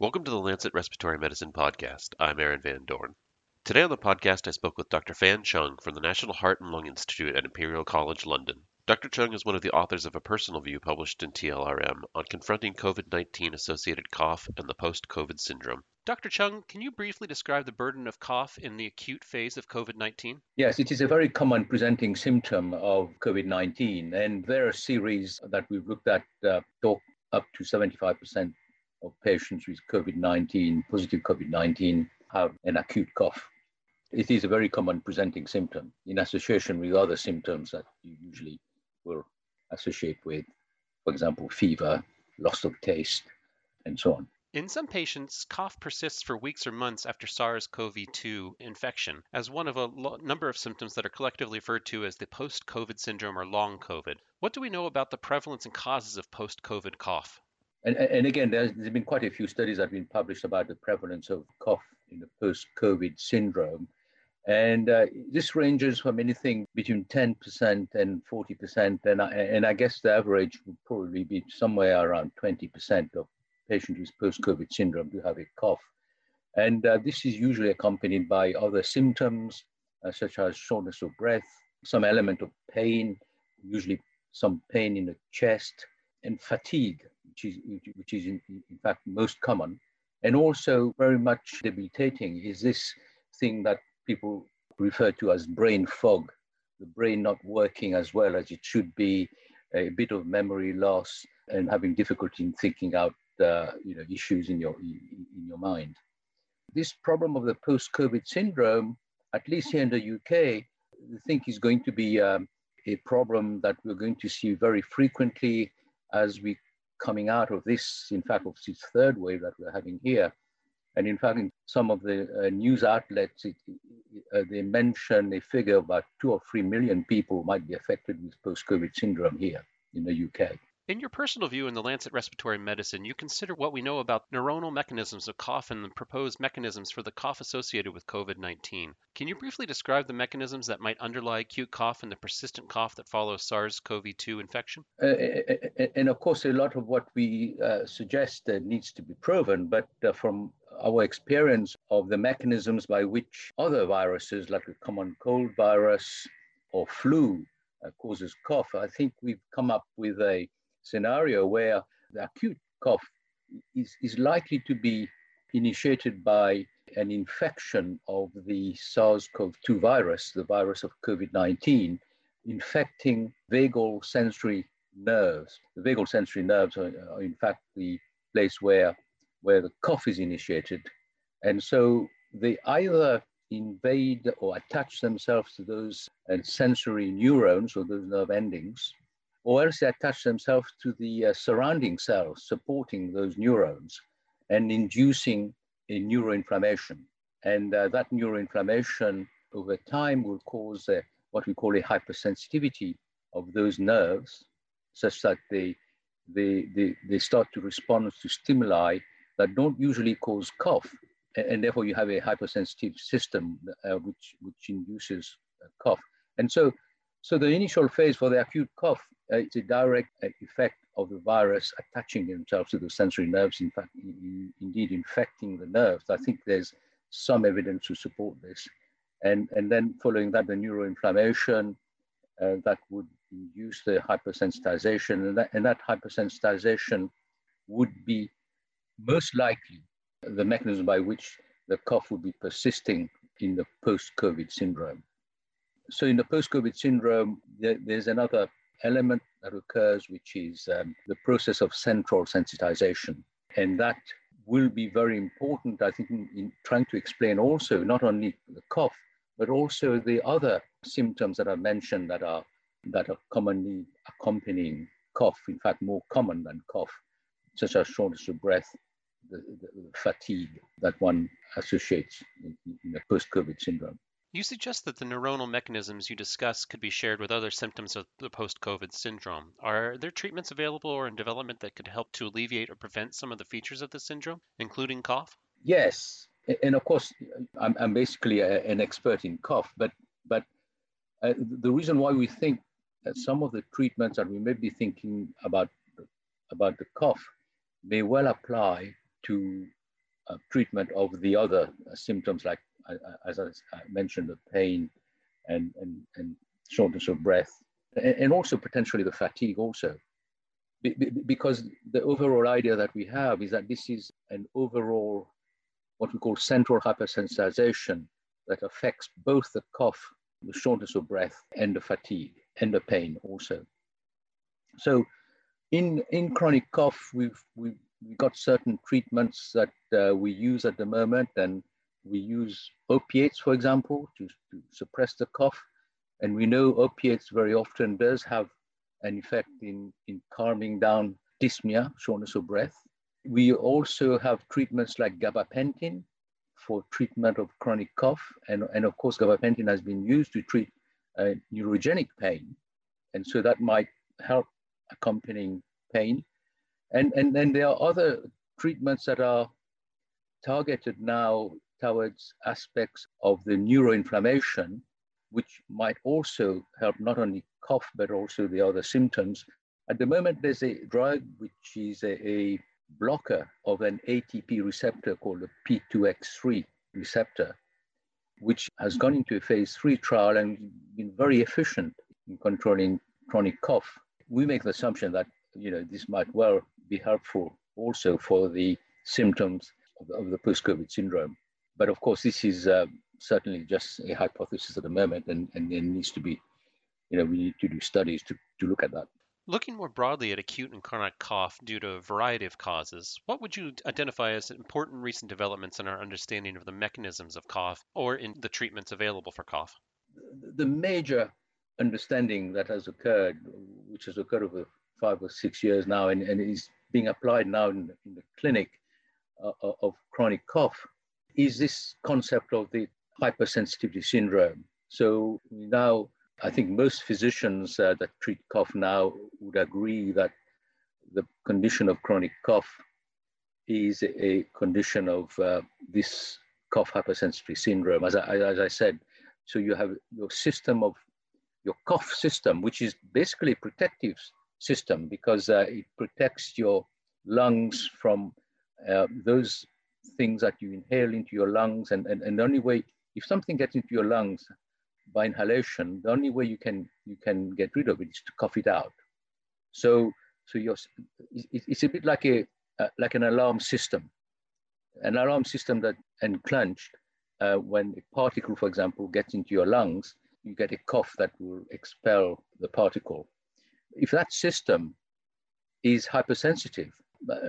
Welcome to the Lancet Respiratory Medicine Podcast. I'm Aaron Van Dorn. Today on the podcast, I spoke with Dr. Fan Chung from the National Heart and Lung Institute at Imperial College London. Dr. Chung is one of the authors of a personal view published in TLRM on confronting COVID 19 associated cough and the post COVID syndrome. Dr. Chung, can you briefly describe the burden of cough in the acute phase of COVID 19? Yes, it is a very common presenting symptom of COVID 19, and there are series that we've looked at uh, talk up to 75% of patients with COVID 19, positive COVID 19, have an acute cough. It is a very common presenting symptom in association with other symptoms that you usually will associate with, for example, fever, loss of taste, and so on. In some patients, cough persists for weeks or months after SARS CoV 2 infection as one of a lo- number of symptoms that are collectively referred to as the post COVID syndrome or long COVID. What do we know about the prevalence and causes of post COVID cough? And, and again, there's, there's been quite a few studies that have been published about the prevalence of cough in the post-COVID syndrome. And uh, this ranges from anything between 10% and 40%. And I, and I guess the average would probably be somewhere around 20% of patients with post-COVID syndrome do have a cough. And uh, this is usually accompanied by other symptoms, uh, such as shortness of breath, some element of pain, usually some pain in the chest, and fatigue which is, which is in, in fact most common, and also very much debilitating is this thing that people refer to as brain fog, the brain not working as well as it should be, a bit of memory loss, and having difficulty in thinking out uh, you know, issues in your, in your mind. This problem of the post-COVID syndrome, at least here in the UK, I think is going to be um, a problem that we're going to see very frequently as we coming out of this, in fact, of this third wave that we're having here. And in fact, in some of the uh, news outlets, it, uh, they mention a figure about two or three million people might be affected with post-COVID syndrome here in the UK. In your personal view in the Lancet Respiratory Medicine, you consider what we know about neuronal mechanisms of cough and the proposed mechanisms for the cough associated with COVID 19. Can you briefly describe the mechanisms that might underlie acute cough and the persistent cough that follows SARS CoV 2 infection? Uh, and of course, a lot of what we uh, suggest uh, needs to be proven, but uh, from our experience of the mechanisms by which other viruses, like the common cold virus or flu, uh, causes cough, I think we've come up with a scenario where the acute cough is, is likely to be initiated by an infection of the SARS-CoV-2 virus, the virus of COVID-19, infecting vagal sensory nerves. The vagal sensory nerves are, are, in fact the place where, where the cough is initiated. And so they either invade or attach themselves to those uh, sensory neurons or those nerve endings, or else they attach themselves to the uh, surrounding cells supporting those neurons and inducing a neuroinflammation. And uh, that neuroinflammation over time will cause uh, what we call a hypersensitivity of those nerves, such that they, they, they, they start to respond to stimuli that don't usually cause cough. And, and therefore you have a hypersensitive system uh, which, which induces cough. And so, so the initial phase for the acute cough it's a direct effect of the virus attaching themselves to the sensory nerves, in fact, in, indeed infecting the nerves. I think there's some evidence to support this. And, and then following that, the neuroinflammation uh, that would induce the hypersensitization, and that, and that hypersensitization would be most likely the mechanism by which the cough would be persisting in the post-COVID syndrome. So in the post-COVID syndrome, there, there's another element that occurs, which is um, the process of central sensitization. And that will be very important, I think, in, in, trying to explain also not only the cough, but also the other symptoms that are mentioned that are, that are commonly accompanying cough, in fact, more common than cough, such as shortness of breath, the, the, fatigue that one associates in, in the post-COVID syndrome. You suggest that the neuronal mechanisms you discuss could be shared with other symptoms of the post COVID syndrome. Are there treatments available or in development that could help to alleviate or prevent some of the features of the syndrome, including cough? Yes. And of course, I'm, I'm basically a, an expert in cough, but, but uh, the reason why we think that some of the treatments that we may be thinking about, about the cough may well apply to uh, treatment of the other uh, symptoms, like as I mentioned, the pain and, and, and shortness of breath, and, also potentially the fatigue also. Be, be, because the overall idea that we have is that this is an overall, what we call central hypersensitization that affects both the cough, the shortness of breath, and the fatigue, and the pain also. So in, in chronic cough, we've, we've, we've got certain treatments that uh, we use at the moment, and we use opiates, for example, to, to suppress the cough. And we know opiates very often does have an effect in, in calming down dyspnea, shortness of breath. We also have treatments like gabapentin for treatment of chronic cough. And, and of course, gabapentin has been used to treat uh, neurogenic pain. And so that might help accompanying pain. And, and then there are other treatments that are targeted now towards aspects of the neuroinflammation, which might also help not only cough, but also the other symptoms. At the moment, there's a drug which is a, a blocker of an ATP receptor called the P2X3 receptor, which has gone into a phase three trial and been very efficient in controlling chronic cough. We make the assumption that you know this might well be helpful also for the symptoms of, of the post-COVID syndrome. But of course, this is uh, certainly just a hypothesis at the moment, and, and it needs to be, you know, we need to do studies to, to look at that. Looking more broadly at acute and chronic cough due to a variety of causes, what would you identify as important recent developments in our understanding of the mechanisms of cough or in the treatments available for cough? The major understanding that has occurred, which has occurred over five or six years now and, and is being applied now in, in the clinic uh, of chronic cough, is this concept of the hypersensitivity syndrome. So now I think most physicians uh, that treat cough now would agree that the condition of chronic cough is a condition of uh, this cough hypersensitivity syndrome. As I, as I said, so you have your system of your cough system, which is basically a protective system because uh, it protects your lungs from uh, those things that you inhale into your lungs. And, and, and the only way, if something gets into your lungs by inhalation, the only way you can you can get rid of it is to cough it out. So so you're, it's a bit like a uh, like an alarm system, an alarm system that enclenched uh, when a particle, for example, gets into your lungs, you get a cough that will expel the particle. If that system is hypersensitive,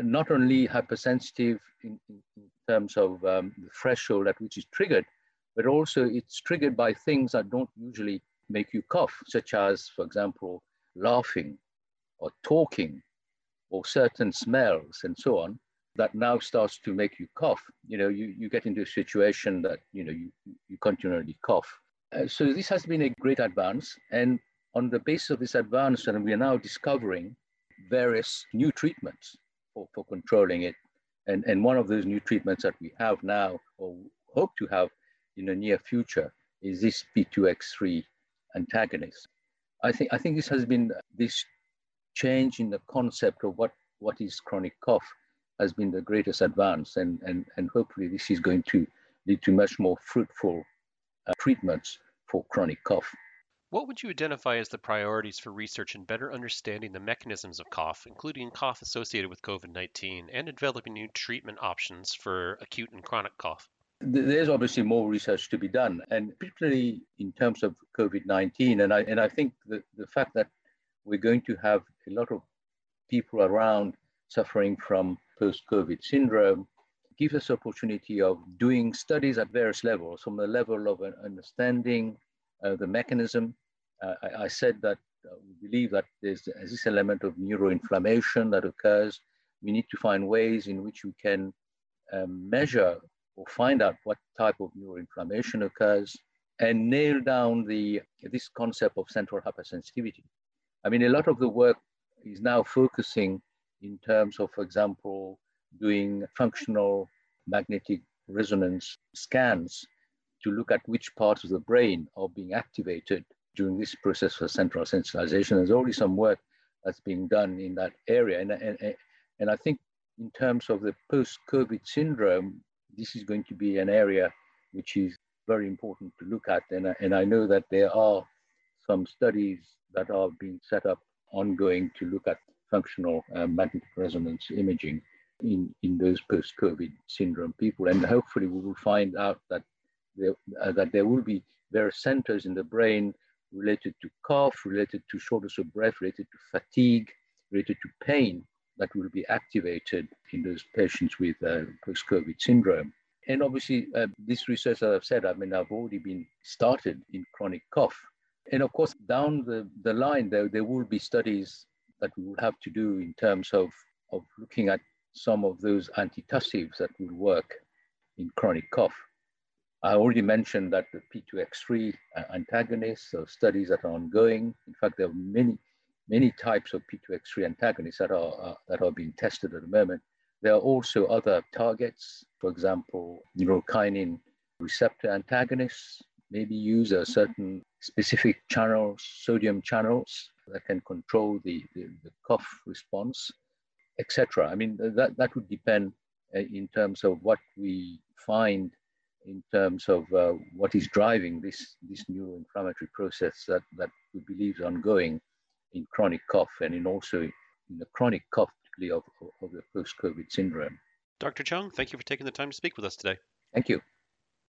not only hypersensitive in, in, terms of um, the threshold at which it's triggered, but also it's triggered by things that don't usually make you cough, such as, for example, laughing or talking or certain smells and so on that now starts to make you cough. You know, you, you get into a situation that, you know, you, you continually cough. Uh, so this has been a great advance. And on the basis of this advance, and we are now discovering various new treatments for, for controlling it. And, and one of those new treatments that we have now or hope to have in the near future is this P2X3 antagonist. I think, I think this has been this change in the concept of what, what is chronic cough has been the greatest advance. And, and, and hopefully this is going to lead to much more fruitful uh, treatments for chronic cough. What would you identify as the priorities for research in better understanding the mechanisms of cough, including cough associated with COVID 19, and developing new treatment options for acute and chronic cough? There's obviously more research to be done, and particularly in terms of COVID 19. And I, and I think the, the fact that we're going to have a lot of people around suffering from post COVID syndrome gives us opportunity of doing studies at various levels, from the level of understanding the mechanism. Uh, I, I, said that uh, we believe that there's, there's this element of neuroinflammation that occurs. We need to find ways in which we can um, measure or find out what type of neuroinflammation occurs and nail down the, this concept of central hypersensitivity. I mean, a lot of the work is now focusing in terms of, for example, doing functional magnetic resonance scans to look at which parts of the brain are being activated during this process of central sensitization. There's already some work that's being done in that area. And, and, and I think in terms of the post-COVID syndrome, this is going to be an area which is very important to look at. And, and I know that there are some studies that are being set up ongoing to look at functional uh, magnetic resonance imaging in, in those post-COVID syndrome people. And hopefully we will find out that uh, that there will be various centers in the brain related to cough, related to shortness of breath, related to fatigue, related to pain that will be activated in those patients with uh, post-COVID syndrome. And obviously, uh, this research, as I've said, I mean, I've already been started in chronic cough. And of course, down the, the line, there, there will be studies that we will have to do in terms of, of looking at some of those antitussives that will work in chronic cough. I already mentioned that the P2X3 antagonists, so studies that are ongoing. In fact, there are many, many types of P2X3 antagonists that are, uh, that are being tested at the moment. There are also other targets, for example, neurokinin receptor antagonists, maybe use a certain specific channels, sodium channels that can control the, the, the cough response, etc. I mean, that, that would depend uh, in terms of what we find in terms of uh, what is driving this, this neuroinflammatory process that, that we believe is ongoing in chronic cough and in also in the chronic cough, particularly of, of the post-COVID syndrome. Dr. Chung, thank you for taking the time to speak with us today. Thank you.